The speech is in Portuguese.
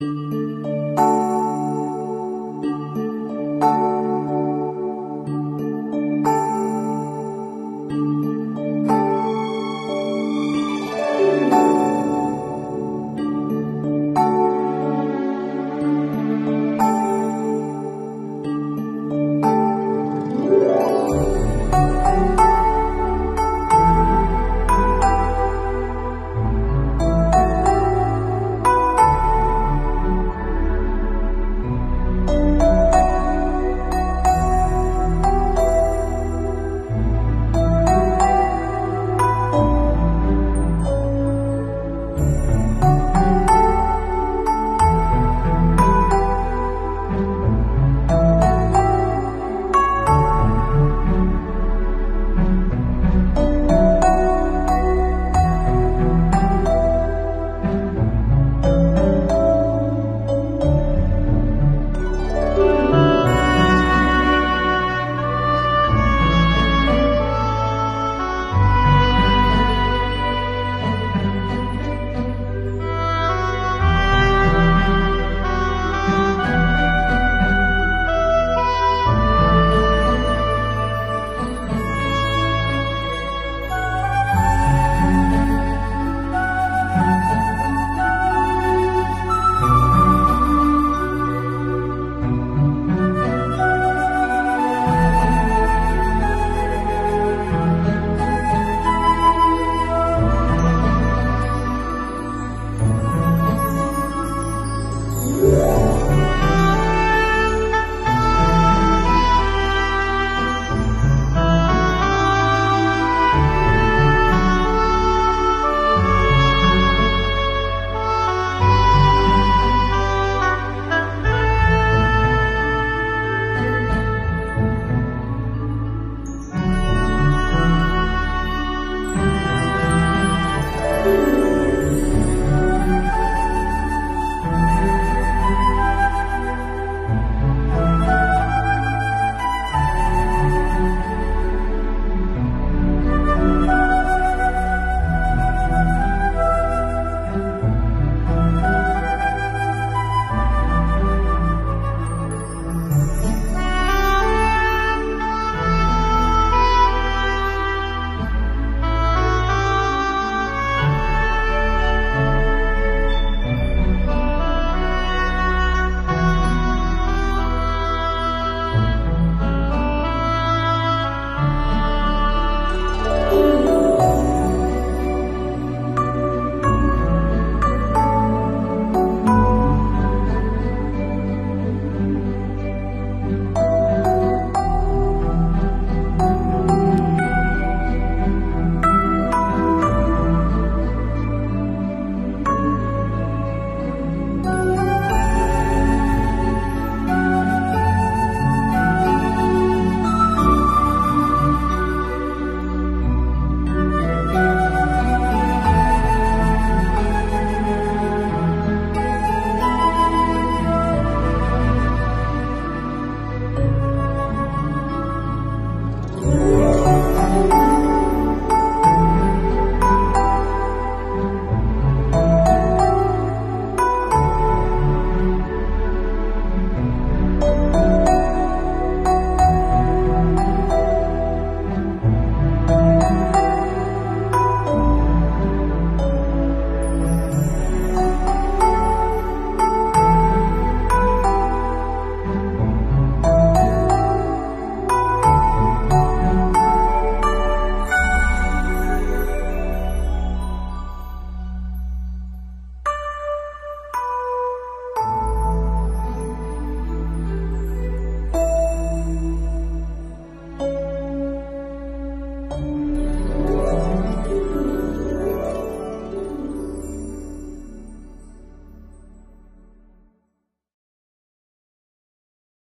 Música